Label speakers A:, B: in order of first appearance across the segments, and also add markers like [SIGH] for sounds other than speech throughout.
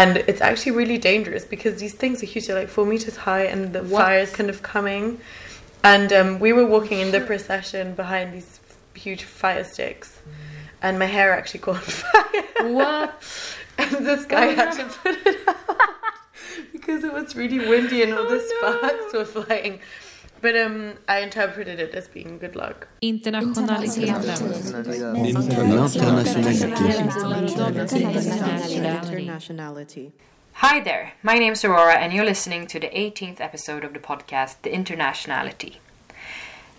A: and it's actually really dangerous because these things are huge. They're like four meters high, and the
B: What?
A: fire is kind of coming. And um, we were walking in the [LAUGHS] procession behind these huge fire sticks, and my hair actually [LAUGHS] caught fire.
B: What? [LAUGHS]
A: And this guy
B: Oh,
A: had
B: no.
A: to put it out because it was really windy and all the
B: Oh, no.
A: sparks were flying. But um, I interpreted it as being good luck.
C: Internationality.
D: Hi there, my name's Aurora, and you're listening to the 18th episode of the podcast, The Internationality.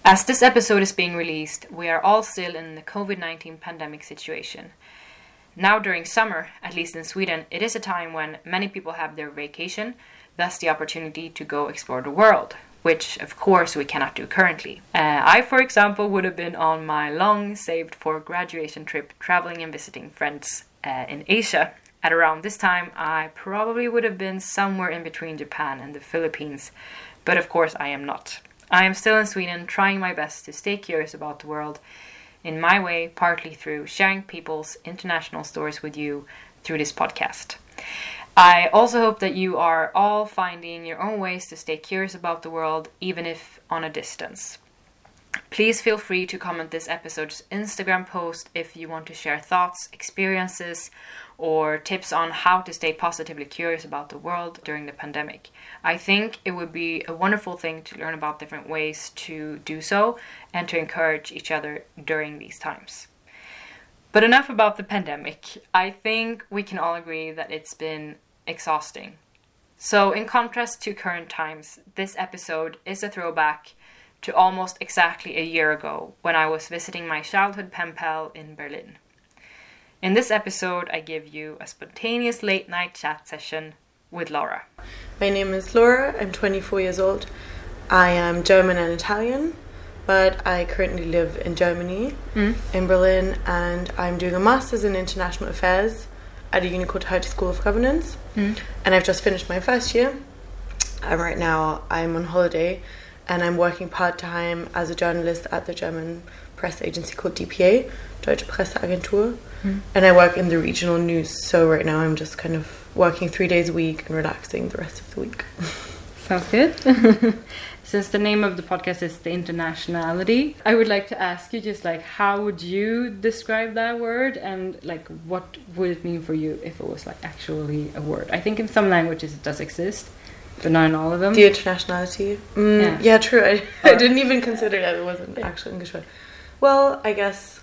D: As this episode is being released, we are all still in the COVID 19 pandemic situation. Now, during summer, at least in Sweden, it is a time when many people have their vacation, thus, the opportunity to go explore the world, which, of course, we cannot do currently. Uh, I, for example, would have been on my long saved for graduation trip traveling and visiting friends uh, in Asia. At around this time, I probably would have been somewhere in between Japan and the Philippines, but of course, I am not. I am still in Sweden, trying my best to stay curious about the world in my way, partly through sharing people's international stories with you through this podcast. I also hope that you are all finding your own ways to stay curious about the world, even if on a distance. Please feel free to comment this episode's Instagram post if you want to share thoughts, experiences, or tips on how to stay positively curious about the world during the pandemic. I think it would be a wonderful thing to learn about different ways to do so and to encourage each other during these times. But enough about the pandemic. I think we can all agree that it's been exhausting. So, in contrast to current times, this episode is a throwback to almost exactly a year ago when I was visiting my childhood pen pal in Berlin. In this episode, I give you a spontaneous late night chat session with Laura.
A: My name is Laura. I'm 24 years old. I am German and Italian, but I currently live in Germany, hmm? in Berlin, and I'm doing a master's in international affairs at a uni called Hertie School of Governance. Hmm. And I've just finished my first year. And right now, I'm on holiday, and I'm working part time as a journalist at the German press agency called DPA, Deutsche Presseagentur. Hmm. And I work in the regional news. So right now, I'm just kind of working three days a week and relaxing the rest of the week.
B: Sounds good. [LAUGHS] Since the name of the podcast is the internationality, I would like to ask you just like how would you describe that word and like what would it mean for you if it was like actually a word? I think in some languages it does exist, but not in all of them.
A: The internationality. Mm,
B: Yeah.
A: yeah. true. I, I didn't even consider that it wasn't actual English word. Well, I guess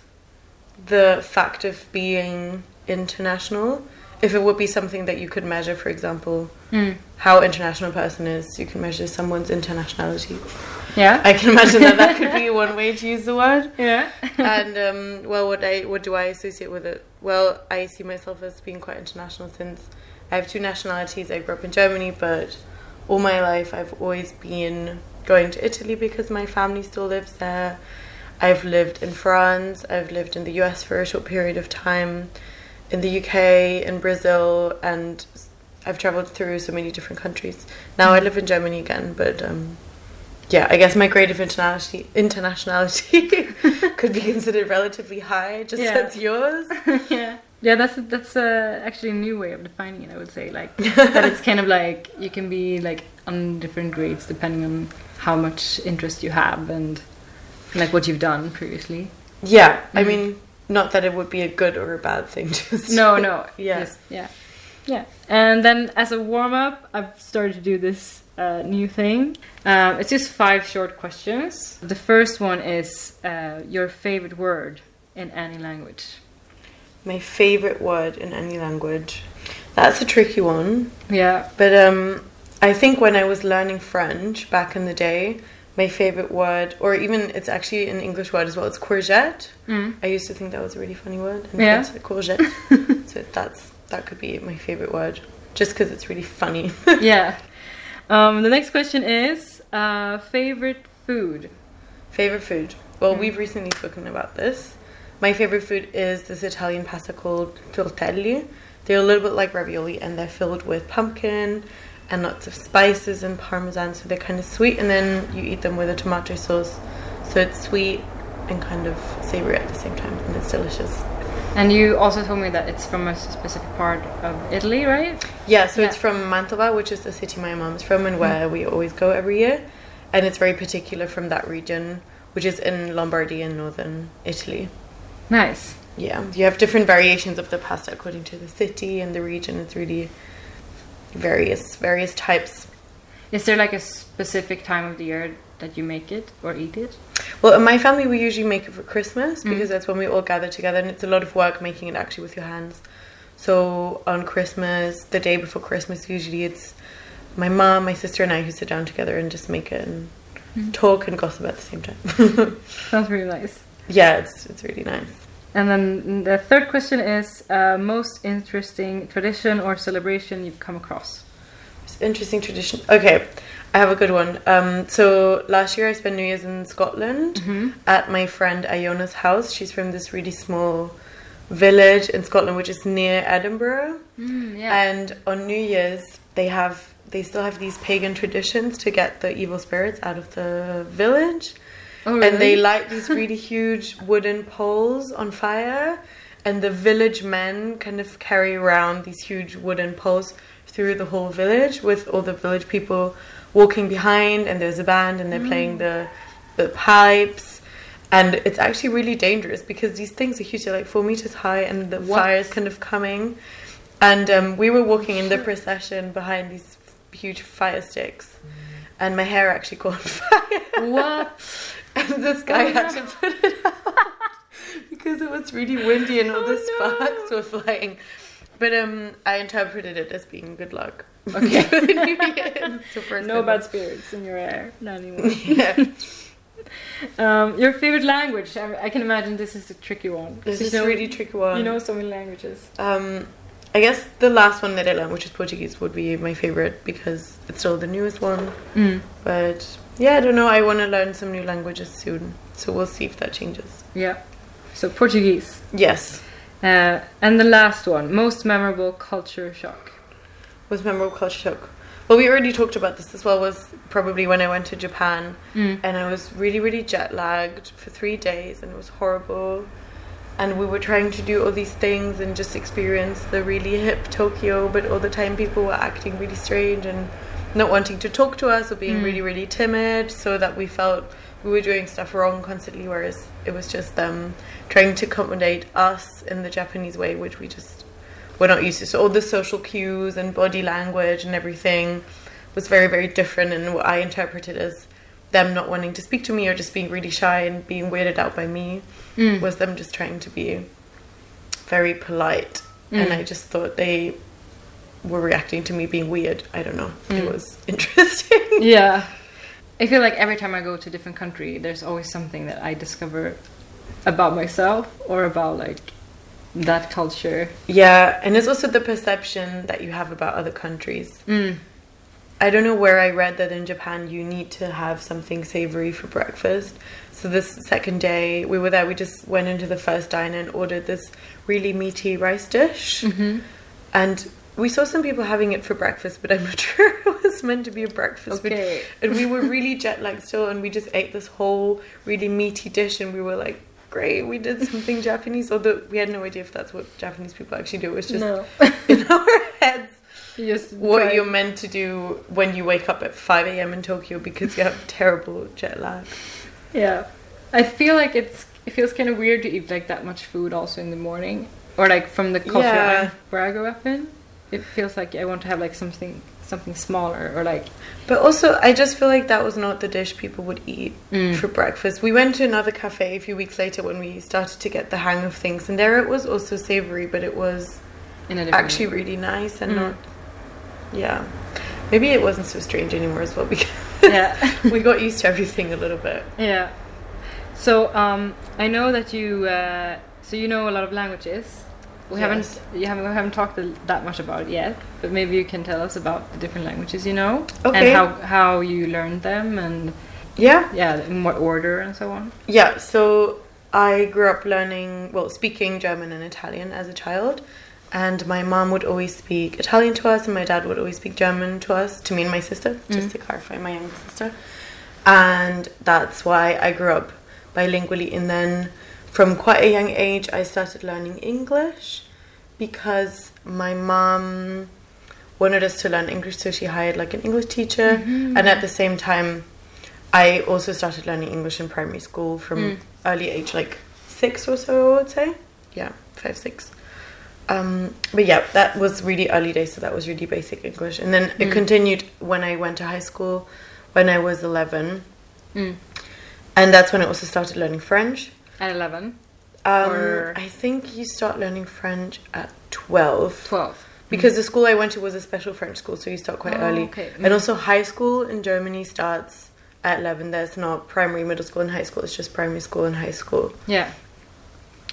A: the fact of being international, if it would be something that you could measure, for example,
B: Mm.
A: how international a person is, you can measure someone's internationality.
B: Yeah.
A: I can imagine that that could be [LAUGHS] one way to use the word.
B: yeah. [LAUGHS]
A: and um, well, what I what do I associate with it? Well, I see myself as being quite international since I have two nationalities. I grew up in Germany, but all my life I've always been going to Italy because my family still lives there. I've lived in France. I've lived in the US for a short period of time, in the UK, in Brazil, and I've traveled through so many different countries. Now I live in Germany again, but um, yeah, I guess my grade of internationality internationality [LAUGHS] could be considered relatively high, just
B: Yeah.
A: as yours. [LAUGHS]
B: yeah. Yeah, that's that's uh, actually a new way of defining it. I would say like [LAUGHS] that it's kind of like you can be like on different grades depending on how much interest you have and like what you've done previously.
A: Yeah, I
B: Mhm.
A: mean, not that it would be a good or a bad thing. Just [LAUGHS]
B: No, no.
A: Yeah.
B: Just, yeah. Yeah. And then as a warm up, I've started to do this uh, new thing. Um, it's just five short questions. The first one is uh, your favorite word in any language.
A: My favorite word in any language. That's a tricky one.
B: Yeah.
A: But um, I think when I was learning French back in the day, my favorite word, or even it's actually an English word as well, it's courgette.
B: Mm.
A: I used to think that was a really funny word. And
B: Yeah.
A: Courgette. [LAUGHS] so that's that could be my favorite word, just because it's really funny. [LAUGHS]
B: yeah. [LAUGHS] Um, the next question is uh, favorite food.
A: favorite food. Well,
B: Mm.
A: we've recently spoken about this. My favorite food is this Italian pasta called tortelli. They're a little bit like ravioli, and they're filled with pumpkin and lots of spices and parmesan, so they're kind of sweet. And then you eat them with a tomato sauce, so it's sweet and kind of savory at the same time, and it's delicious.
B: And you also told me that it's from a specific part of Italy, right?
A: Yeah, so
B: Yeah.
A: it's from Mantova, which is the city my mom's from and where mm-hmm. we always go every year. And it's very particular from that region, which is in Lombardy in northern Italy.
B: Nice.
A: Yeah, you have different variations of the pasta according to the city and the region. It's really various various types.
B: Is there like a specific time of the year that you make it or eat it?
A: Well, in my family, we usually make it for Christmas
B: Mm.
A: because that's when we all gather together, and it's a lot of work making it actually with your hands. So on Christmas, the day before Christmas, usually it's my mom, my sister, and I who sit down together and just make it and
B: Mm.
A: talk and gossip at the same time. [LAUGHS]
B: Sounds really nice.
A: yeah, it's it's really nice.
B: And then the third question is uh, most interesting tradition or celebration you've come across.
A: Interesting tradition. Okay, I have a good one. Um, so last year I spent New Year's in Scotland
B: Mm-hmm.
A: at my friend Iona's house. She's from this really small village in Scotland, which is near Edinburgh.
B: Mm, yeah.
A: And on New Year's, they have they still have these pagan traditions to get the evil spirits out of the village,
B: oh,
A: and they light these really huge wooden poles on fire, and the village men kind of carry around these huge wooden poles through the whole village with all the village people walking behind, and there's a band, and they're playing the the pipes. And it's actually really dangerous because these things are huge, they're like four meters high, and the
B: What?
A: fire is kind of coming. And um, we were walking in the procession behind these huge fire sticks, and my hair actually [LAUGHS] caught fire.
B: what?
A: And [LAUGHS] this guy
B: Oh,
A: had
B: no.
A: to put it [LAUGHS] out [LAUGHS] because it was really windy and all the
B: Oh, no.
A: sparks were flying. But um, I interpreted it as being good luck.
B: Okay.
A: for the New Year. It's the first
B: No bad spirits in your air, Not anymore.
A: Yeah,
B: um, your favorite language? I, I can imagine this is a tricky one.
A: this is
B: know-
A: a really tricky one.
B: You know so many languages.
A: Um, I guess the last one that I learned, which is Portuguese, would be my favorite because it's still the newest one.
B: Mm.
A: But yeah, I don't know. I want to learn some new languages soon, so we'll see if that changes.
B: Yeah. So Portuguese.
A: Yes,
B: Uh, and the last one, most memorable culture shock.
A: was memorable culture shock. Well, we already talked about this as well. Was probably when I went to Japan
B: Mm.
A: and I was really, really jet lagged for three days, and it was horrible. And we were trying to do all these things and just experience the really hip Tokyo, but all the time people were acting really strange and not wanting to talk to us or being
B: Mm.
A: really, really timid, so that we felt we were doing stuff wrong constantly, whereas it was just them trying to accommodate us in the Japanese way, which we just were not used to. So all the social cues and body language and everything was very, very different, and what I interpreted as them not wanting to speak to me or just being really shy and being weirded out by me
B: Mm.
A: was them just trying to be very polite. And
B: Mm.
A: I just thought they were reacting to me being weird. I don't know. It
B: Mm.
A: was [LAUGHS] interesting.
B: Yeah. I feel like every time I go to a different country, there's always something that I discover about myself or about like that culture.
A: yeah, and it's also the perception that you have about other countries.
B: Mm.
A: I don't know where I read that in Japan you need to have something savory for breakfast. So this second day we were there, we just went into the first diner and ordered this really meaty rice dish.
B: Mm-hmm.
A: And we saw some people having it for breakfast, but I'm not [LAUGHS] sure it was meant to be a breakfast. But-
B: Okay.
A: And we were really [LAUGHS] jet lagged still, and we just ate this whole really meaty dish, and we were like, great, we did something Japanese. Although we had no idea if that's what Japanese people actually do. It was just
B: no. [LAUGHS]
A: in our heads
B: You just
A: what you're meant to do when you wake up at 5 a.m. in Tokyo because you have terrible jet lag.
B: Yeah. I feel like it's it feels kind of weird to eat like that much food also in the morning or like from the culture
A: Yeah.
B: Where I grew up in. It feels like I want to have like something something smaller or like
A: But also, I just feel like that was not the dish people would eat
B: Mm.
A: for breakfast. We went to another cafe a few weeks later when we started to get the hang of things, and there it was also savory, but it was
B: in a different
A: actually really nice and
B: Mm.
A: not. Yeah. Maybe it wasn't so strange anymore as well [LAUGHS] because
B: Yeah. [LAUGHS]
A: we got used to everything a little bit.
B: Yeah. So um, I know that you uh, so you know a lot of languages. We
A: Yes.
B: haven't you haven't we haven't talked that much about it yet, but maybe you can tell us about the different languages you know
A: Okay.
B: and how how you learned them and
A: Yeah.
B: yeah in what order and so on.
A: Yeah, so I grew up learning, well, speaking German and Italian as a child. And my mom would always speak Italian to us, and my dad would always speak German to us, to me and my sister, just
B: Mm.
A: to clarify, my younger sister. And that's why I grew up bilingually. And then from quite a young age, I started learning English because my mom wanted us to learn English, so she hired like an English teacher,
B: Mm-hmm.
A: and at the same time, I also started learning English in primary school from
B: Mm.
A: early age, like six or so, I would say. Yeah, five, six. Um, but yeah, that was really early days, so that was really basic English. And then it
B: Mm.
A: continued when I went to high school when I was 11.
B: Mm.
A: And that's when I also started learning French.
B: At 11?
A: Um,
B: Or-
A: I think you start learning French at 12.
B: 12.
A: Because the school I went to was a special French school, so you start quite
B: Oh,
A: early.
B: okay.
A: And also, high school in Germany starts at 11. There's not primary, middle school, and high school. It's just primary school and high school.
B: Yeah.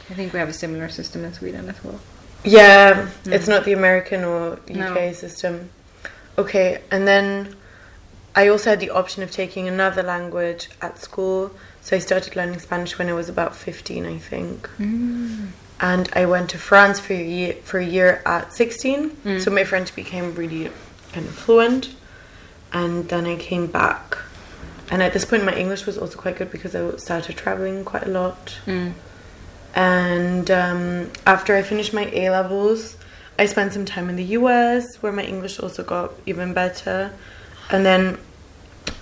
B: I think we have a similar system in Sweden as well.
A: Yeah,
B: Mm.
A: it's not the American or UK
B: No.
A: system. Okay, and then I also had the option of taking another language at school. So I started learning Spanish when I was about 15, I think. And I went to France for a year, for a year at 16.
B: Mm.
A: So my French became really kind of fluent. And then I came back. And at this point, my English was also quite good because I started traveling quite a lot.
B: Mm.
A: And um, after I finished my A levels, I spent some time in the US where my English also got even better. And then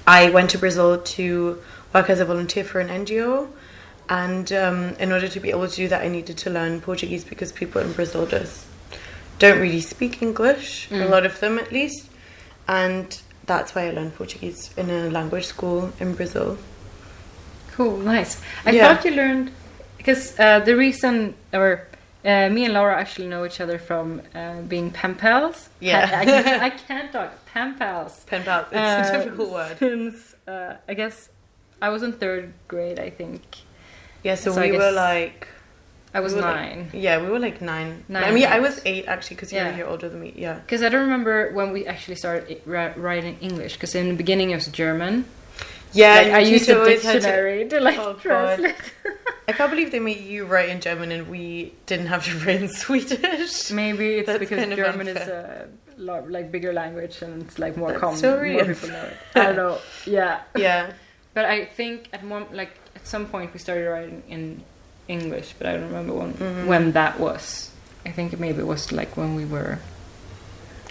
A: I went to Brazil to work as a volunteer for an NGO. And um, in order to be able to do that, I needed to learn Portuguese because people in Brazil just don't really speak English, a
B: Mm.
A: lot of them at least. And that's why I learned Portuguese in a language school in Brazil.
B: Cool, nice. I
A: Yeah.
B: thought you learned because uh, the reason, or uh, me and Laura actually know each other from uh, being pen pals.
A: Yeah.
B: I, I, can't, [LAUGHS] I can't talk pen pals.
A: Pen pals, it's a difficult word.
B: Since uh, I guess I was in third grade, I think
A: Yeah, so,
B: So
A: we were like
B: I was
A: We were like-
B: nine.
A: Yeah, we were like nine.
B: Nine,
A: I mean, I was eight actually because you're
B: Yeah.
A: a year older than me. Yeah.
B: Because I don't remember when we actually started writing English. Because in the beginning it was German.
A: Yeah,
B: like, I used a
A: had to-
B: to, like
A: Oh,
B: translate. [LAUGHS]
A: I can't believe they made you write in German and we didn't have to [LAUGHS] write in Swedish.
B: Maybe it's
A: That's
B: because
A: kind of
B: German is a lot, like bigger language and it's like more
A: That's
B: common.
A: so
B: more people know it. I don't know. [LAUGHS] Yeah,
A: Yeah.
B: But I think at one like at some point we started writing in English, but I don't remember when
A: Mhm.
B: when that was. I think maybe it was like when we were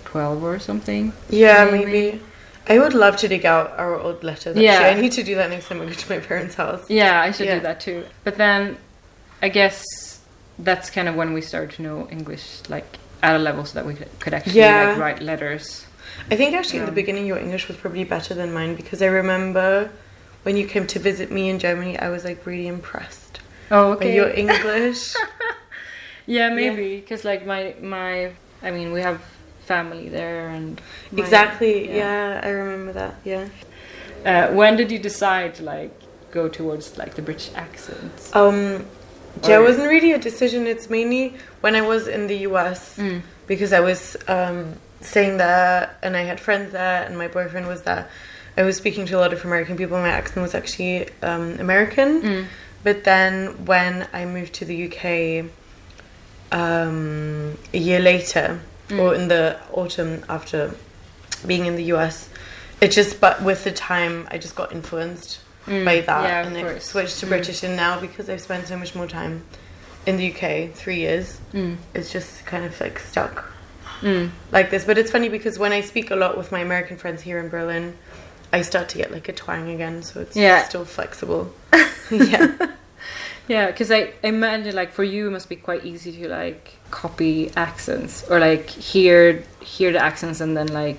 B: twelve or something.
A: Yeah,
B: Maybe.
A: maybe. I would love to dig out our old letters. Actually.
B: Yeah.
A: I need to do that next time I go to my parents' house.
B: Yeah, I should
A: Yeah.
B: do that too. But then, I guess that's kind of when we started to know English, like at a level so that we could, actually
A: Yeah.
B: like write letters.
A: I think actually in the
B: Um,
A: beginning your English was probably better than mine because I remember when you came to visit me in Germany, I was like really impressed
B: Oh,
A: by your [LAUGHS] English.
B: Yeah, maybe because like my my, I mean, we have family there and my-
A: exactly. Yeah. I remember that. Yeah.
B: Uh, when did you decide to like go towards like the British accents?
A: Um, yeah, it wasn't really a decision. It's mainly when I was in the US
B: Mm.
A: because I was um, staying there and I had friends there and my boyfriend was there. I was speaking to a lot of American people. My accent was actually um, American.
B: Mm.
A: But then when I moved to the UK um, a year later,
B: Mm.
A: or in the autumn after being in the US, it just, but with the time, I just got influenced
B: Mm.
A: by that
B: Yeah,
A: and I switched to
B: Mm.
A: British. And now, because I've spent so much more time in the UK, three years,
B: Mm.
A: it's just kind of like stuck
B: Mm.
A: like this. But it's funny because when I speak a lot with my American friends here in Berlin, I start to get like a twang again, so it's
B: Yeah.
A: still flexible. [LAUGHS] yeah.
B: Yeah, because I imagine like for you it must be quite easy to like copy accents or like hear hear the accents and then like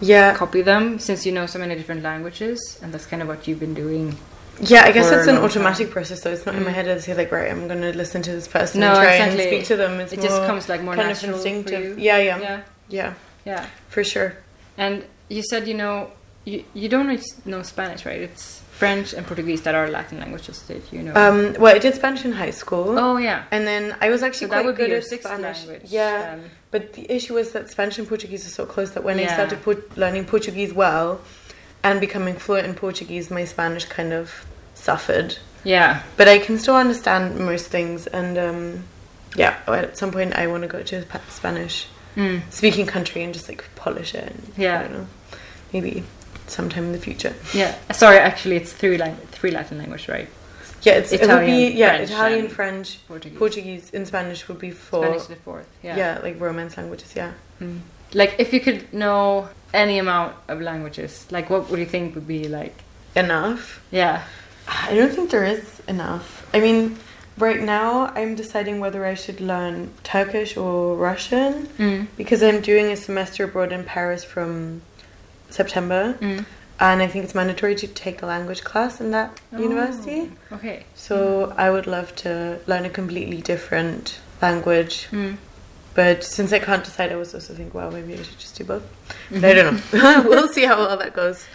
A: Yeah.
B: copy them since you know so many different languages and that's kind of what you've been doing.
A: Yeah, I guess it's an automatic process, though. It's not in my
B: Mm.
A: head. I say like, right, I'm gonna listen to this person
B: No,
A: and try
B: exactly.
A: and speak to them. It's
B: it just comes like more
A: kind of
B: natural
A: instinctive.
B: for you.
A: Yeah, yeah,
B: yeah,
A: yeah,
B: yeah.
A: for sure.
B: And you said you know you you don't know, Spanish, right? It's French and Portuguese that are Latin languages that you know.
A: Um, well, I did Spanish in high school,
B: oh yeah.
A: and then I was
B: So
A: actually
B: that
A: quite
B: would be
A: good
B: your
A: at
B: sixth
A: Spanish.
B: language.
A: Yeah,
B: then.
A: but the issue was that Spanish and Portuguese are so close that when I started put, learning Portuguese well and becoming fluent in Portuguese, my Spanish kind of suffered.
B: Yeah.
A: But I can still understand most things, and um, yeah, at some point I want to go to a Spanish
B: Mm.
A: speaking country and just like polish it. And,
B: Yeah.
A: I don't know. Maybe sometime in the future.
B: Yeah. Sorry, actually, it's three lang- three Latin languages, right?
A: Yeah, it's, it would
B: Italian,
A: be yeah
B: French,
A: Italian, French,
B: Portuguese.
A: Portuguese, and Spanish would be four.
B: Spanish is the fourth.
A: yeah.
B: Yeah.
A: like Romance languages. Yeah.
B: Mm. Like, if you could know any amount of languages, like, what would you think would be like?
A: Enough.
B: Yeah.
A: I don't think there is enough. I mean, right now I'm deciding whether I should learn Turkish or Russian
B: Mm.
A: because I'm doing a semester abroad in Paris from September,
B: Mm.
A: and I think it's mandatory to take a language class in that university.
B: Oh, okay.
A: So I would love to learn a completely different language.
B: Mm.
A: But since I can't decide, I was also thinking, well, maybe I should just do both. But I don't [LAUGHS] know. [LAUGHS] we'll see how well that goes.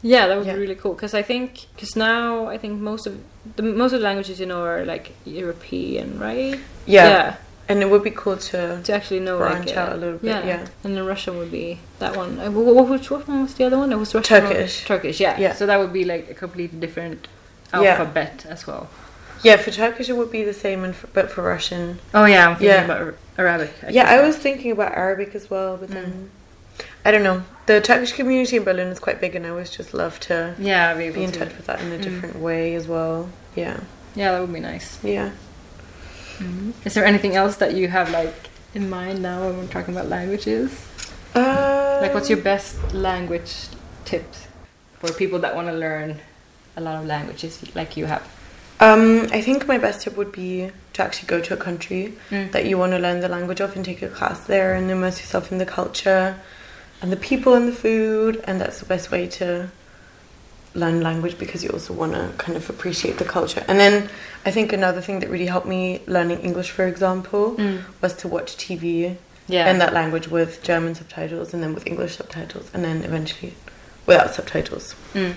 B: Yeah, that would
A: Yeah.
B: be really cool because I think because now I think most of the most of the languages you know are like European, right?
A: Yeah. Yeah. And it would be cool to
B: to actually know
A: branch
B: like,
A: out
B: uh,
A: a little bit. Yeah.
B: And then Russian would be that one. Uh, wh- wh- which one was the other one? It was Russian.
A: Turkish.
B: Turkish, yeah.
A: Yeah.
B: So that would be like a completely different
A: Yeah.
B: alphabet as well.
A: Yeah, for Turkish it would be the same, and for, but for Russian,
B: Oh yeah, I'm thinking
A: Yeah.
B: about Ar- Arabic.
A: yeah, I was thinking about Arabic as well, but
B: Mm.
A: then I don't know. The Turkish community in Berlin is quite big, and I always just love to
B: Yeah, be
A: be in
B: to.
A: touch with that in a
B: Mm.
A: different way as well. Yeah,
B: Yeah, that would be nice.
A: yeah.
B: Is there anything else that you have like in mind now when we're talking about languages?
A: Uh,
B: Like, what's your best language tips for people that want to learn a lot of languages like you have?
A: Um, I think my best tip would be to actually go to a country
B: Mm.
A: that you want to learn the language of and take a class there and immerse yourself in the culture and the people and the food, and that's the best way to learn language because you also want to kind of appreciate the culture. And then I think another thing that really helped me learning English, for example, was to watch TV
B: Yeah.
A: in that language with German subtitles and then with English subtitles, and then eventually without subtitles.
B: Mm.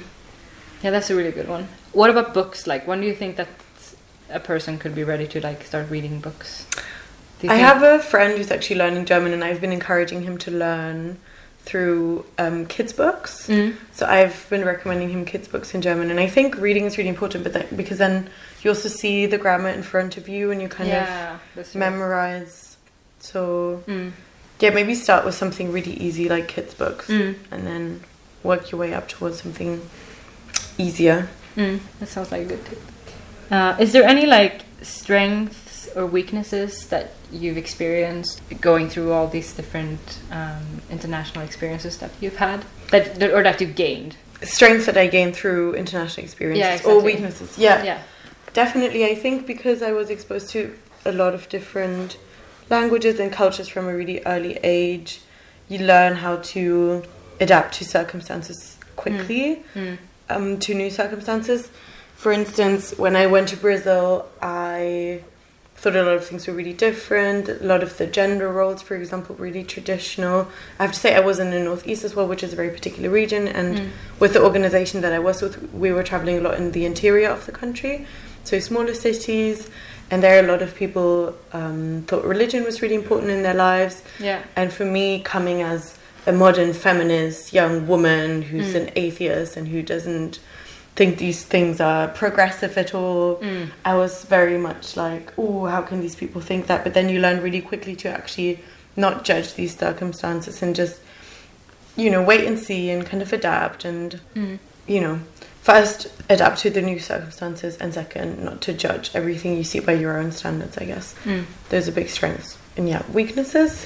B: Yeah, that's a really good one. What about books? Like, when do you think that a person could be ready to like start reading books?
A: I have a friend who's actually learning German, and I've been encouraging him to learn through um, kids' books.
B: Mm.
A: So I've been recommending him kids' books in German, and I think reading is really important, but that, because then you also see the grammar in front of you, and you kind
B: yeah,
A: of memorize. So
B: Mm.
A: yeah, maybe start with something really easy like kids' books,
B: Mm.
A: and then work your way up towards something easier.
B: Mm. That sounds like a good tip. Uh, is there any like strengths or weaknesses that you've experienced going through all these different um, international experiences that you've had, that, that or that you've gained?
A: Strengths that I gained through international experiences,
B: Yeah,
A: or weaknesses. Yeah,
B: Yeah.
A: Definitely, I think because I was exposed to a lot of different languages and cultures from a really early age, you learn how to adapt to circumstances quickly,
B: Mm.
A: um, to new circumstances. For instance, when I went to Brazil, I thought a lot of things were really different. A lot of the gender roles, for example, really traditional. I have to say, I was in the Northeast as well, which is a very particular region, and
B: Mm.
A: with the organization that I was with, we were traveling a lot in the interior of the country, so smaller cities, and there a lot of people um, thought religion was really important in their lives.
B: Yeah.
A: And for me, coming as a modern feminist young woman who's
B: Mm.
A: an atheist and who doesn't think these things are progressive at all,
B: Mm.
A: I was very much like, oh, how can these people think that? But then you learn really quickly to actually not judge these circumstances and just, you know, wait and see and kind of adapt and,
B: Mm.
A: you know, first adapt to the new circumstances and second, not to judge everything you see by your own standards, I guess.
B: Mm.
A: Those are big strengths. And yeah, weaknesses?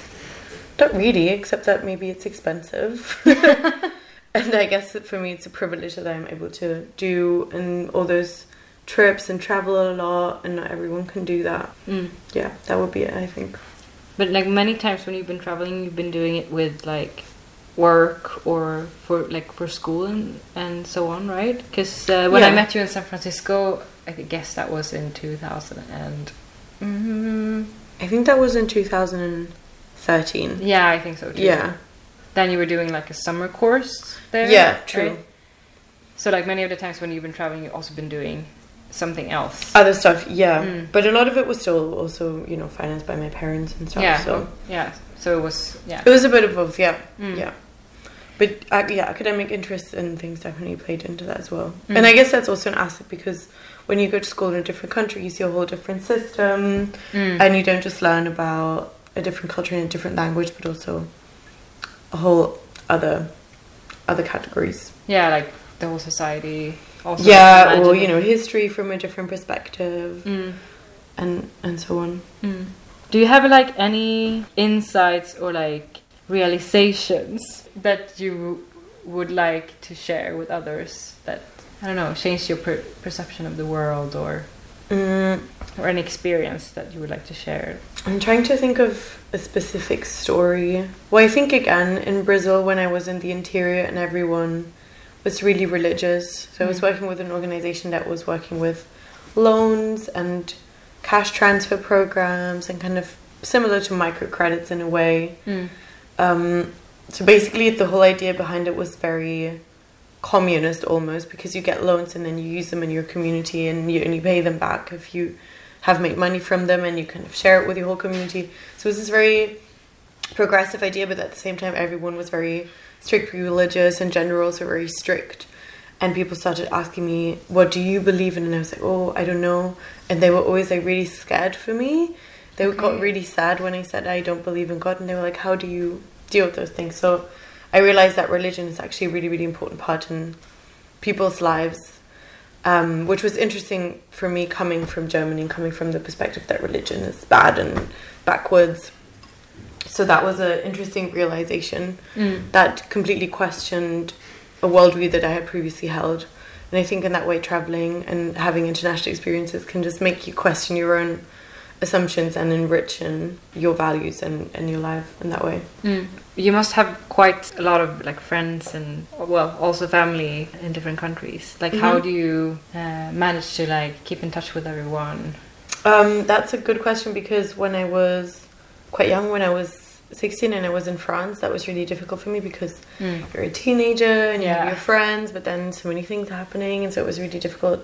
A: Not really, except that maybe it's expensive. [LAUGHS] [LAUGHS] [LAUGHS] and I guess that for me it's a privilege that I'm able to do and all those trips and travel a lot and not everyone can do that.
B: Mm.
A: Yeah, that would be it, I think.
B: But like many times when you've been traveling, you've been doing it with like work or for like for school and and so on, right? Because uh, when I met you in San Francisco, I guess that was in 2000 and
A: Mm, I think that was in 2013.
B: yeah, I think so too.
A: Yeah.
B: Then you were doing like a summer course there.
A: Yeah, true.
B: right? So like many of the times when you've been traveling, you've also been doing something else.
A: Other stuff, yeah.
B: Mm.
A: But a lot of it was still also, you know, financed by my parents and stuff.
B: yeah.
A: So
B: Yeah. So it was yeah.
A: it was a bit of both, yeah.
B: Mm.
A: Yeah. But uh, yeah, academic interests and things definitely played into that as well.
B: Mm.
A: And I guess that's also an asset because when you go to school in a different country, you see a whole different system,
B: Mm.
A: and you don't just learn about a different culture and a different language, but also whole other other categories.
B: yeah, like the whole society. also
A: yeah, or you know, history from a different perspective,
B: Mm.
A: and and so on.
B: Mm. Do you have like any insights or like realizations that you would like to share with others that I don't know change your per- perception of the world or
A: Mm,
B: or an experience that you would like to share?
A: I'm trying to think of a specific story. Well, I think again in Brazil when I was in the interior and everyone was really religious. So I was
B: Mm.
A: working with an organization that was working with loans and cash transfer programs and kind of similar to microcredits in a way.
B: Mm.
A: Um, so basically, the whole idea behind it was very communist almost because you get loans and then you use them in your community and you only pay them back if you have made money from them and you kind of share it with your whole community. So it was this very progressive idea, but at the same time, everyone was very strictly religious and gender roles were very strict. And people started asking me, What do you believe in? And I was like, Oh, I don't know. And they were always like really scared for me. They got really sad when I said I don't believe in God. And they were like, How do you deal with those things? So I realized that religion is actually a really, really important part in people's lives. Um, which was interesting for me coming from Germany and coming from the perspective that religion is bad and backwards. So that was an interesting realization
B: Mm.
A: that completely questioned a worldview that I had previously held. And I think in that way, traveling and having international experiences can just make you question your own assumptions and enrich in your values and, and your life in that way.
B: Mm. You must have quite a lot of like friends and well also family in different countries. Like how
A: Mhm.
B: do you uh, manage to like keep in touch with everyone?
A: Um, that's a good question because when I was quite young, when I was 16 and I was in France, that was really difficult for me because
B: Mm.
A: you're a teenager and you
B: Yeah.
A: have your friends, but then so many things are happening, and so it was really difficult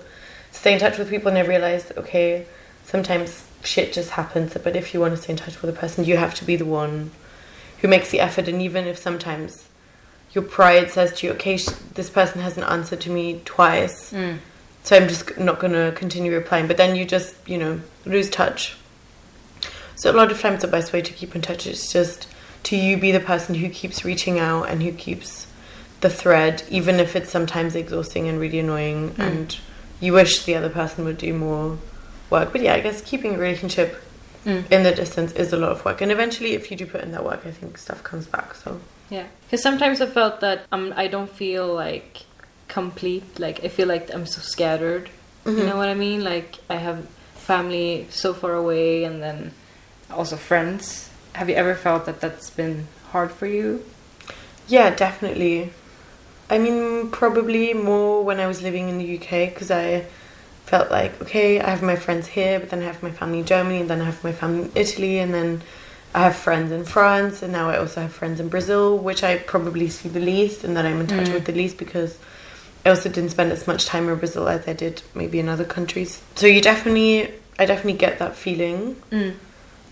A: to stay in touch with people. And I realized, okay, sometimes shit just happens, but if you want to stay in touch with a person, you have to be the one who makes the effort. And even if sometimes your pride says to you, okay, sh- this person hasn't answered to me twice,
B: Mm.
A: so I'm just not going to continue replying. But then you just, you know, lose touch. So a lot of times the best way to keep in touch is just to you be the person who keeps reaching out and who keeps the thread, even if it's sometimes exhausting and really annoying,
B: Mm.
A: and you wish the other person would do more work. But yeah, I guess keeping a relationship
B: Mm.
A: in the distance is a lot of work, and eventually, if you do put in that work, I think stuff comes back. So
B: Yeah, because sometimes I felt that um, I don't feel like complete. Like I feel like I'm so scattered. You
A: Mhm.
B: know what I mean? Like I have family so far away, and then also friends. Have you ever felt that that's been hard for you?
A: Yeah, definitely. I mean, probably more when I was living in the UK because I felt like, okay, I have my friends here, but then I have my family in Germany, and then I have my family in Italy, and then I have friends in France, and now I also have friends in Brazil, which I probably see the least and that I'm in touch
B: Mm.
A: with the least because I also didn't spend as much time in Brazil as I did maybe in other countries. So you definitely, I definitely get that feeling
B: Mm.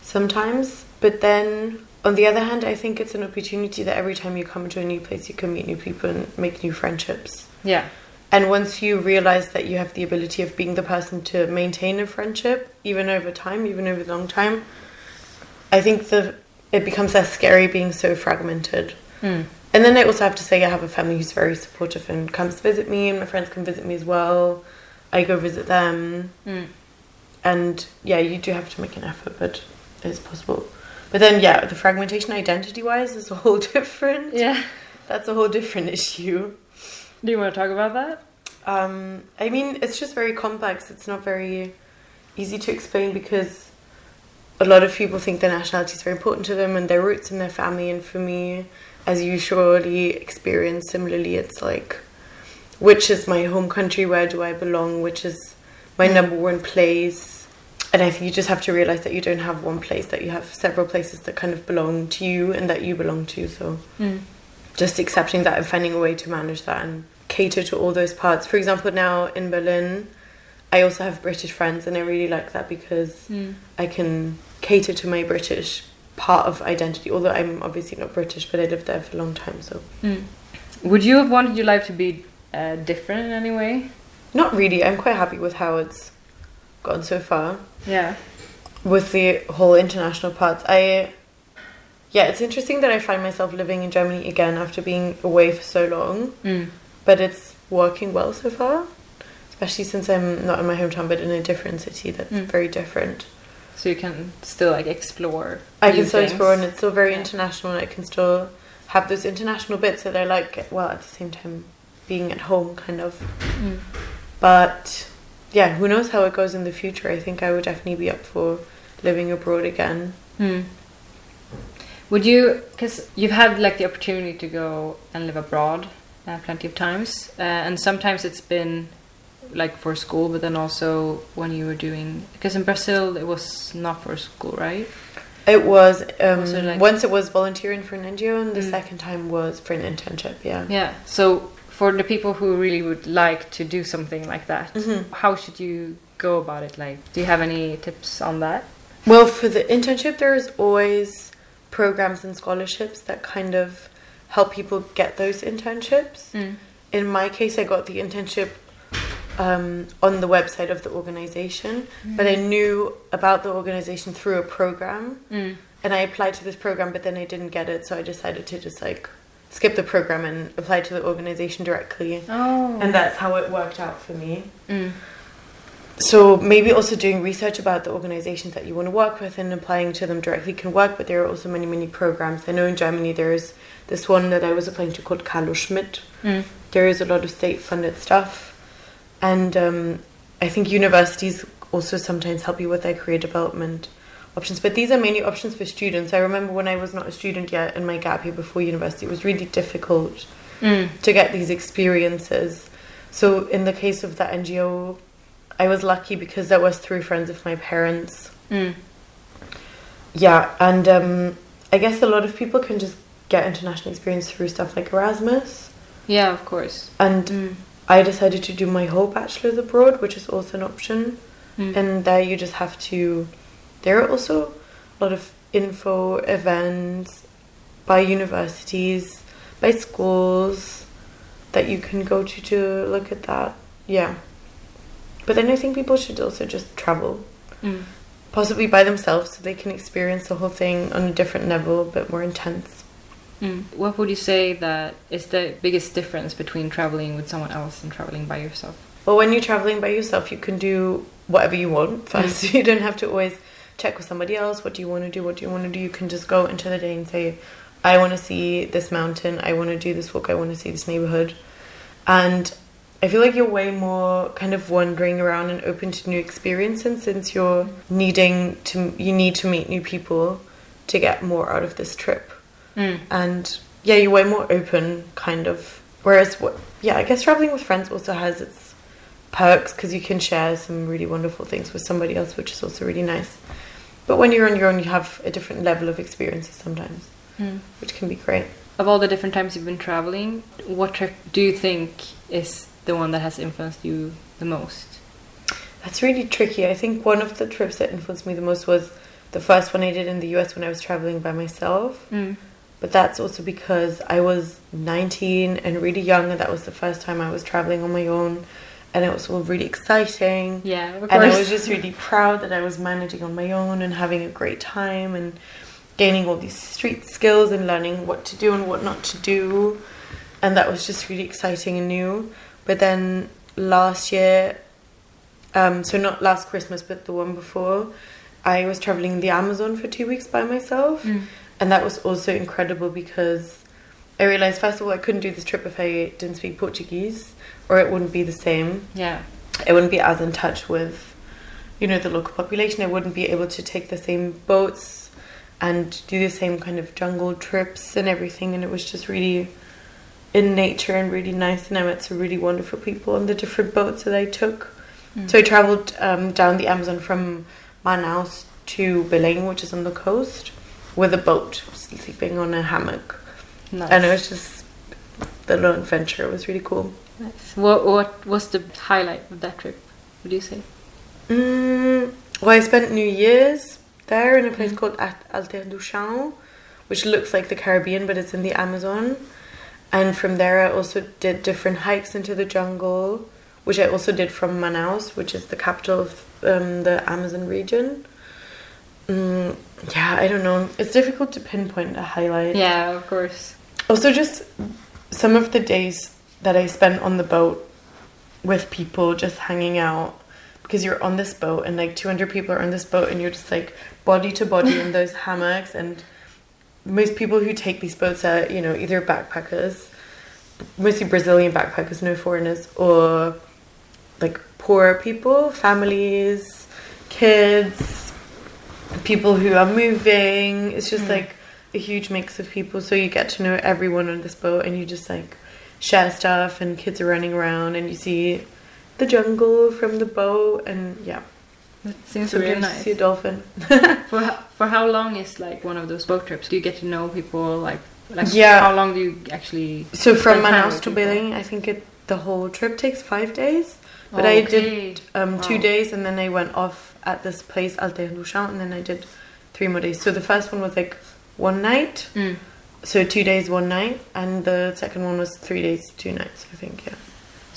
A: sometimes. But then, on the other hand, I think it's an opportunity that every time you come to a new place, you can meet new people and make new friendships.
B: Yeah.
A: And once you realize that you have the ability of being the person to maintain a friendship, even over time, even over a long time, I think the it becomes less scary being so fragmented.
B: Mm.
A: And then I also have to say I have a family who's very supportive and comes to visit me, and my friends can visit me as well. I go visit them,
B: Mm.
A: and yeah, you do have to make an effort, but it's possible. But then, yeah, the fragmentation identity-wise is a whole [LAUGHS] different.
B: Yeah.
A: That's a whole different issue.
B: Do you want to talk about that?
A: Um, I mean, it's just very complex. It's not very easy to explain because a lot of people think their nationality is very important to them and their roots and their family. And for me, as you surely experience similarly, it's like, which is my home country? Where do I belong? Which is my
B: Mm.
A: number one place? And I think you just have to realize that you don't have one place, that you have several places that kind of belong to you and that you belong to. So
B: Mm.
A: Just accepting that and finding a way to manage that and cater to all those parts. For example, now in Berlin, I also have British friends, and I really like that because
B: Mm.
A: I can cater to my British part of identity. Although I'm obviously not British, but I lived there for a long time, so
B: Mm. Would you have wanted your life to be uh, different in any way?
A: not really. I'm quite happy with how it's gone so far.
B: Yeah.
A: with the whole international parts. I yeah, it's interesting that I find myself living in Germany again after being away for so long,
B: Mm.
A: but it's working well so far. especially since I'm not in my hometown but in a different city that's
B: Mm.
A: very different.
B: So you can still like explore.
A: I can still
B: things.
A: explore and it's still very
B: Yeah.
A: international and I can still have those international bits that I like Well, at the same time being at home kind of.
B: Mm.
A: But yeah, who knows how it goes in the future. I think I would definitely be up for living abroad again.
B: Hmm. Would you, because you've had like the opportunity to go and live abroad uh, plenty of times, uh, and sometimes it's been like for school, but then also when you were doing, because in Brazil it was not for school, right?
A: It was um,
B: like-
A: once it was volunteering for an NGO and the
B: Mm.
A: second time was for an internship, yeah.
B: Yeah. So for the people who really would like to do something like that,
A: Mhm.
B: how should you go about it? Like, do you have any tips on that?
A: Well, for the internship, there's always programs and scholarships that kind of help people get those internships. In my case, I got the internship um, on the website of the organization, but I knew about the organization through a program,
B: Mm.
A: and I applied to this program, but then I didn't get it, so I decided to just like skip the program and apply to the organization directly,
B: Oh.
A: and that's how it worked out for me. So maybe also doing research about the organizations that you want to work with and applying to them directly can work, but there are also many, many programs. I know in Germany there's this one that I was applying to called Carlo Schmid.
B: Mm.
A: There is a lot of state funded stuff. And um, I think universities also sometimes help you with their career development options. But these are mainly options for students. I remember when I was not a student yet in my gap year before university, it was really difficult
B: Mm.
A: to get these experiences. So in the case of that NGO, I was lucky because that was through friends of my parents.
B: Mm.
A: Yeah, and um, I guess a lot of people can just get international experience through stuff like Erasmus.
B: Yeah, of course.
A: And
B: Mm.
A: I decided to do my whole bachelor's abroad, which is also an option.
B: Mm.
A: And there you just have to. There are also a lot of info events by universities, by schools that you can go to to look at that. Yeah. But then I think people should also just travel,
B: Mm.
A: possibly by themselves, so they can experience the whole thing on a different level, a bit more intense.
B: Mm. What would you say that is the biggest difference between traveling with someone else and traveling by yourself?
A: Well, when you're traveling by yourself, you can do whatever you want first. [LAUGHS] you don't have to always check with somebody else. What do you want to do? What do you want to do? You can just go into the day and say, I want to see this mountain. I want to do this walk. I want to see this neighborhood. And I feel like you're way more kind of wandering around and open to new experiences since you're needing to, you need to meet new people to get more out of this trip
B: Mm.
A: and yeah, you're way more open, kind of. Whereas, what, yeah, I guess traveling with friends also has its perks because you can share some really wonderful things with somebody else, which is also really nice. But when you're on your own, you have a different level of experiences sometimes,
B: Mm.
A: which can be great.
B: Of all the different times you've been traveling, what trip do you think is the one that has influenced you the most?
A: That's really tricky. I think one of the trips that influenced me the most was the first one I did in the US when I was traveling by myself.
B: Mm.
A: But that's also because I was 19 and really young, and that was the first time I was traveling on my own. And it was all really exciting.
B: Yeah, of course.
A: And I was just really proud that I was managing on my own and having a great time and gaining all these street skills and learning what to do and what not to do. And that was just really exciting and new. But then last year, um, so not last Christmas, but the one before, I was traveling the Amazon for two weeks by myself.
B: Mm.
A: And that was also incredible because I realized, first of all, I couldn't do this trip if I didn't speak Portuguese, or it wouldn't be the same.
B: Yeah.
A: I wouldn't be as in touch with, you know, the local population. I wouldn't be able to take the same boats and do the same kind of jungle trips and everything. And it was just really in nature and really nice. And I met some really wonderful people on the different boats that I took.
B: Mm.
A: So I traveled um, down the Amazon from Manaus to Belém, which is on the coast, with a boat, sleeping on a hammock.
B: Nice.
A: And it was just the little adventure. It was really cool.
B: Nice. What what was the highlight of that trip? Would you say?
A: Mm, well, I spent New Year's there in a place
B: Mm.
A: called Alter do Chão, which looks like the Caribbean, but it's in the Amazon. And from there, I also did different hikes into the jungle, which I also did from Manaus, which is the capital of um, the Amazon region. Mm, yeah, I don't know. It's difficult to pinpoint a highlight.
B: Yeah, of course.
A: Also, just some of the days that I spent on the boat with people just hanging out because you're on this boat and like 200 people are on this boat and you're just like body to body in [LAUGHS] those hammocks and most people who take these boats are you know either backpackers mostly brazilian backpackers no foreigners or like poor people families kids people who are moving. It's just
B: Mm.
A: like a huge mix of people. So you get to know everyone on this boat and you just like share stuff and kids are running around and you see the jungle from the boat and yeah
B: That seems
A: so
B: really
A: really
B: nice.
A: see a dolphin [LAUGHS]
B: For ho- for how long is like one of those boat trips? Do you get to know people like like
A: Yeah.
B: how long do you actually
A: so from
B: Spend time
A: Manaus to
B: people.
A: Belém I think it the whole trip takes five days but
B: Oh,
A: I did um, two days and then I went off at this place Alter do Chão and then I did three more days so the first one was like one night
B: Mm.
A: so two days one night and the second one was three days two nights I think yeah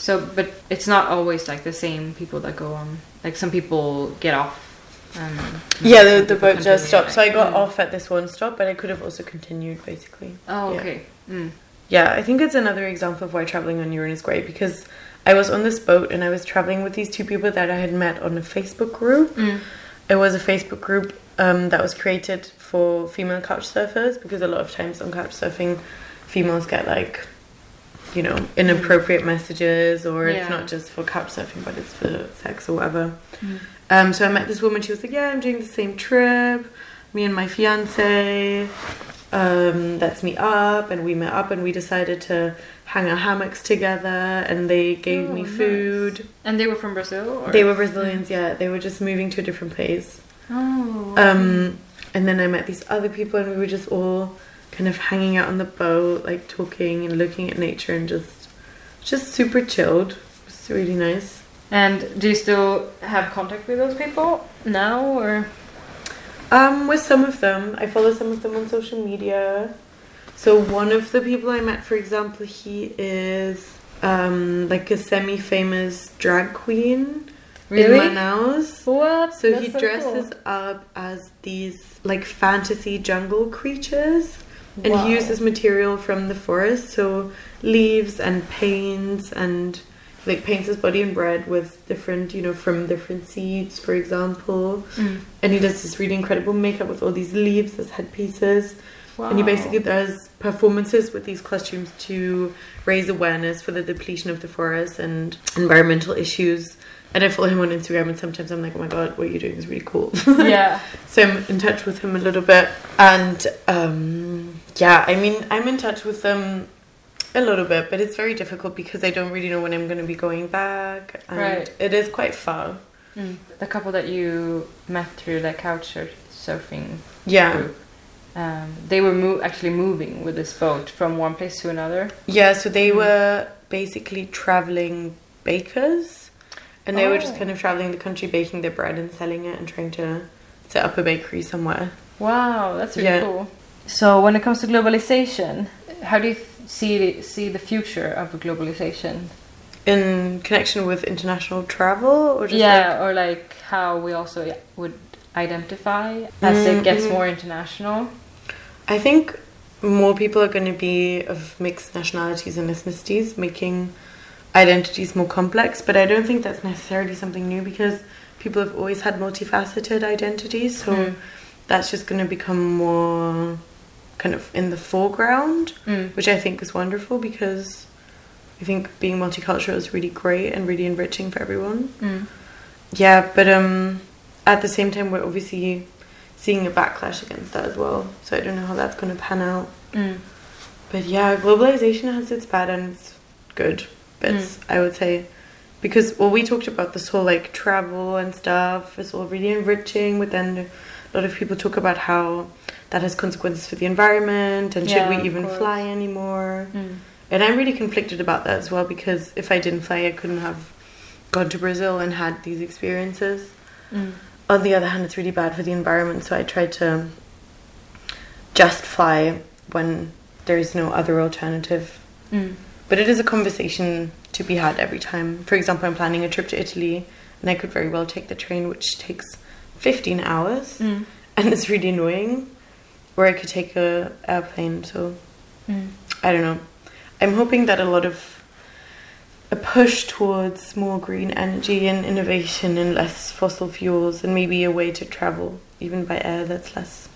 B: So, but it's not always like the same people that go on. Like some people get off. Um,
A: yeah the, the boat just stopped so I got
B: Mm.
A: off at this one stop but I could have also continued basically
B: Oh,
A: Yeah.
B: okay. Mm.
A: Yeah, I think it's another example of why traveling on your own is great because I was on this boat and I was traveling with these two people that I had met on a Facebook group.
B: Mm.
A: It was a Facebook group um, that was created for female couch surfers because a lot of times on couch surfing, females get like, you know, inappropriate messages or
B: Yeah.
A: it's not just for couch surfing but it's for sex or whatever.
B: Mm.
A: Um, so I met this woman. She was like, "Yeah, I'm doing the same trip. Me and my fiance. Um, let's meet up." And we met up, and we decided to hang our hammocks together. And they gave
B: Oh,
A: me
B: nice.
A: food.
B: And they were from Brazil? Or?
A: They were Brazilians, yeah. They were just moving to a different place.
B: Oh.
A: Um, and then I met these other people, and we were just all kind of hanging out on the boat, like talking and looking at nature, and just just super chilled. It was really nice.
B: and do you still have contact with those people now? Or
A: Um, with some of them, I follow some of them on social media. So one of the people I met, for example, he is um like a semi-famous drag queen
B: really?
A: in Manaus.
B: What?
A: So
B: That's
A: he
B: so
A: dresses
B: cool.
A: up as these like fantasy jungle creatures, and
B: Wow.
A: he uses material from the forest, so leaves and paints and like paints his body in red with different, you know, from different seeds, for example.
B: Mm.
A: And he does this really incredible makeup with all these leaves as headpieces. And he basically does performances with these costumes to raise awareness for the depletion of the forest and environmental issues. And I follow him on Instagram, and sometimes I'm like, oh my god, what you're doing is really cool. [LAUGHS]
B: yeah.
A: so I'm in touch with him a little bit. And um, yeah, I mean, I'm in touch with them a little bit, but it's very difficult because I don't really know when I'm going to be going back. And
B: Right.
A: it is quite far.
B: Mm. The couple that you met through the couch surfing
A: Yeah.
B: group, um, they were mo- actually moving with this boat from one place to another.
A: Yeah, so they
B: Mm.
A: were basically traveling bakers, and they were just
B: Oh.
A: kind of traveling the country, baking their bread and selling it, and trying to set up a bakery somewhere.
B: Wow, that's really
A: Yeah.
B: cool. So, when it comes to globalization, how do you see the, see the future of globalization?
A: In connection with international travel, or just
B: yeah, or like how we also would identify as
A: Mm,
B: it gets
A: mhm.
B: more international.
A: I think more people are going to be of mixed nationalities and ethnicities, making identities more complex. But I don't think that's necessarily something new because people have always had multifaceted identities. So
B: Mm.
A: that's just going to become more kind of in the foreground.
B: Mm.
A: which I think is wonderful because I think being multicultural is really great and really enriching for everyone.
B: Mm.
A: Yeah, but um, at the same time, we're obviously seeing a backlash against that as well. So I don't know how that's going to pan out.
B: Mm.
A: But yeah, globalization has its bad and its good bits, I would say. Because, well, we talked about this whole like travel and stuff, it's all really enriching, but then a lot of people talk about how that has consequences for the environment and
B: Yeah,
A: should we even
B: course.
A: fly anymore?
B: Mm.
A: And I'm really conflicted about that as well because if I didn't fly, I couldn't have gone to Brazil and had these experiences.
B: Mm.
A: On the other hand, it's really bad for the environment, so I try to just fly when there is no other alternative.
B: Mm.
A: But it is a conversation to be had every time. For example, I'm planning a trip to Italy, and I could very well take the train, which takes 15 hours,
B: Mm.
A: and it's really annoying. Or I could take a airplane. So
B: Mm.
A: I don't know. I'm hoping that a lot of a push towards more green energy and innovation and less fossil fuels, and maybe a way to travel even by air that's less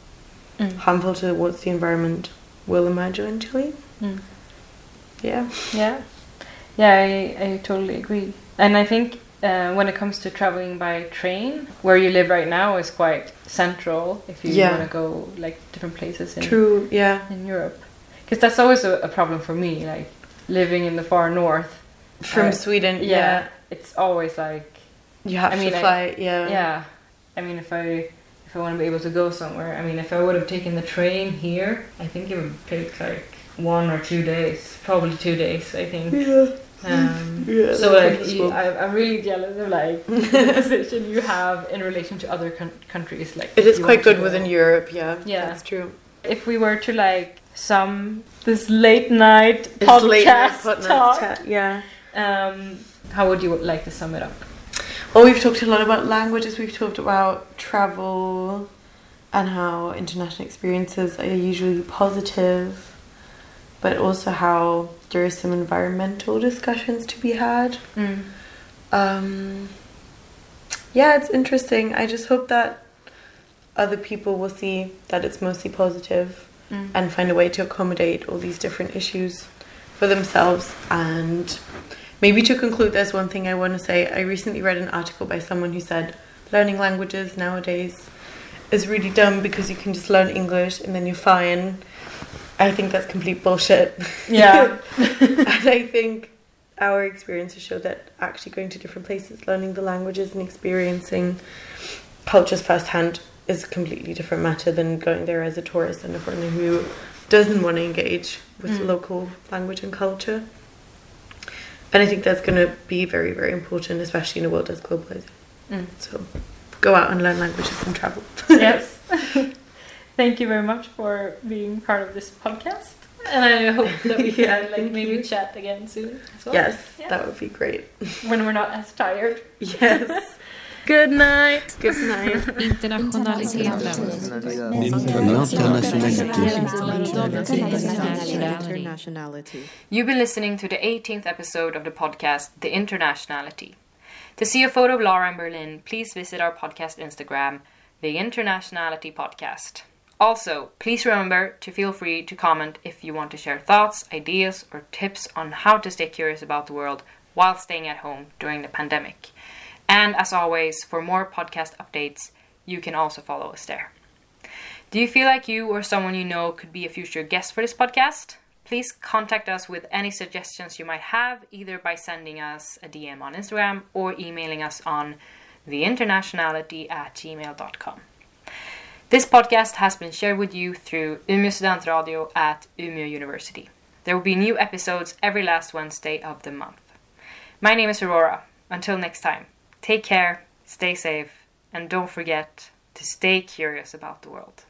B: Mm.
A: harmful towards the environment will emerge eventually.
B: Mm.
A: Yeah.
B: Yeah, yeah, I, I totally agree. And I think uh, when it comes to traveling by train, where you live right now is quite central if you
A: Yeah.
B: want to go like different places in
A: True. Yeah.
B: in Europe. Because that's always a, a problem for me, like living in the far north.
A: From
B: Uh,
A: Sweden.
B: Yeah,
A: Yeah.
B: it's always like
A: You have
B: I mean,
A: to
B: I-
A: fly. yeah.
B: yeah. I mean, if I if I want to be able to go somewhere, I mean, if I would have taken the train here, I think it would take like one or two days, probably two days. I think.
A: Yeah.
B: Um, [LAUGHS]
A: Yeah,
B: so like, you, I, I'm really jealous of like [LAUGHS] the position you have in relation to other coun- countries. Like
A: It is quite good
B: go.
A: within Europe. Yeah.
B: Yeah.
A: That's true.
B: If we were to like sum this late night podcast
A: late night
B: talk,
A: chat, Yeah.
B: um, how would you like to sum it up?
A: Well, we've talked a lot about languages. We've talked about travel and how international experiences are usually positive, but also how there are some environmental discussions to be had. Um, yeah, it's interesting. I just hope that other people will see that it's mostly positive
B: Mm.
A: and find a way to accommodate all these different issues for themselves. And maybe to conclude, there's one thing I want to say. I recently read an article by someone who said learning languages nowadays is really dumb because you can just learn English and then you're fine. I think that's complete bullshit.
B: Yeah. [LAUGHS]
A: and I think our experiences show that actually going to different places, learning the languages and experiencing cultures firsthand is a completely different matter than going there as a tourist and a foreigner who doesn't want to engage with
B: Mm.
A: local language and culture. And I think that's going to be very, very important, especially in a world that's globalized.
B: Mm.
A: So go out and learn languages and travel.
B: yes. [LAUGHS] Thank you very much for being part of this podcast. And I hope that we [LAUGHS]
A: Yeah,
B: can like maybe
A: you.
B: chat again soon as well.
A: yes,
B: Yeah.
A: that would be great.
B: When we're not as tired.
A: Yes. [LAUGHS]
B: Good night.
A: Good night.
C: Internationality.
D: You've been listening to the 18th episode of the podcast, The Internationality. To see a photo of Laura in Berlin, please visit our podcast Instagram, The Internationality Podcast. Also, please remember to feel free to comment if you want to share thoughts, ideas, or tips on how to stay curious about the world while staying at home during the pandemic. And as always, for more podcast updates, you can also follow us there. Do you feel like you or someone you know could be a future guest for this podcast? Please contact us with any suggestions you might have, either by sending us a DM on Instagram or emailing us on theinternationality at gmail.com. This podcast has been shared with you through Umeå Student Radio at Umeå University. There will be new episodes every last Wednesday of the month. My name is Aurora. Until next time, take care, stay safe, and don't forget to stay curious about the world.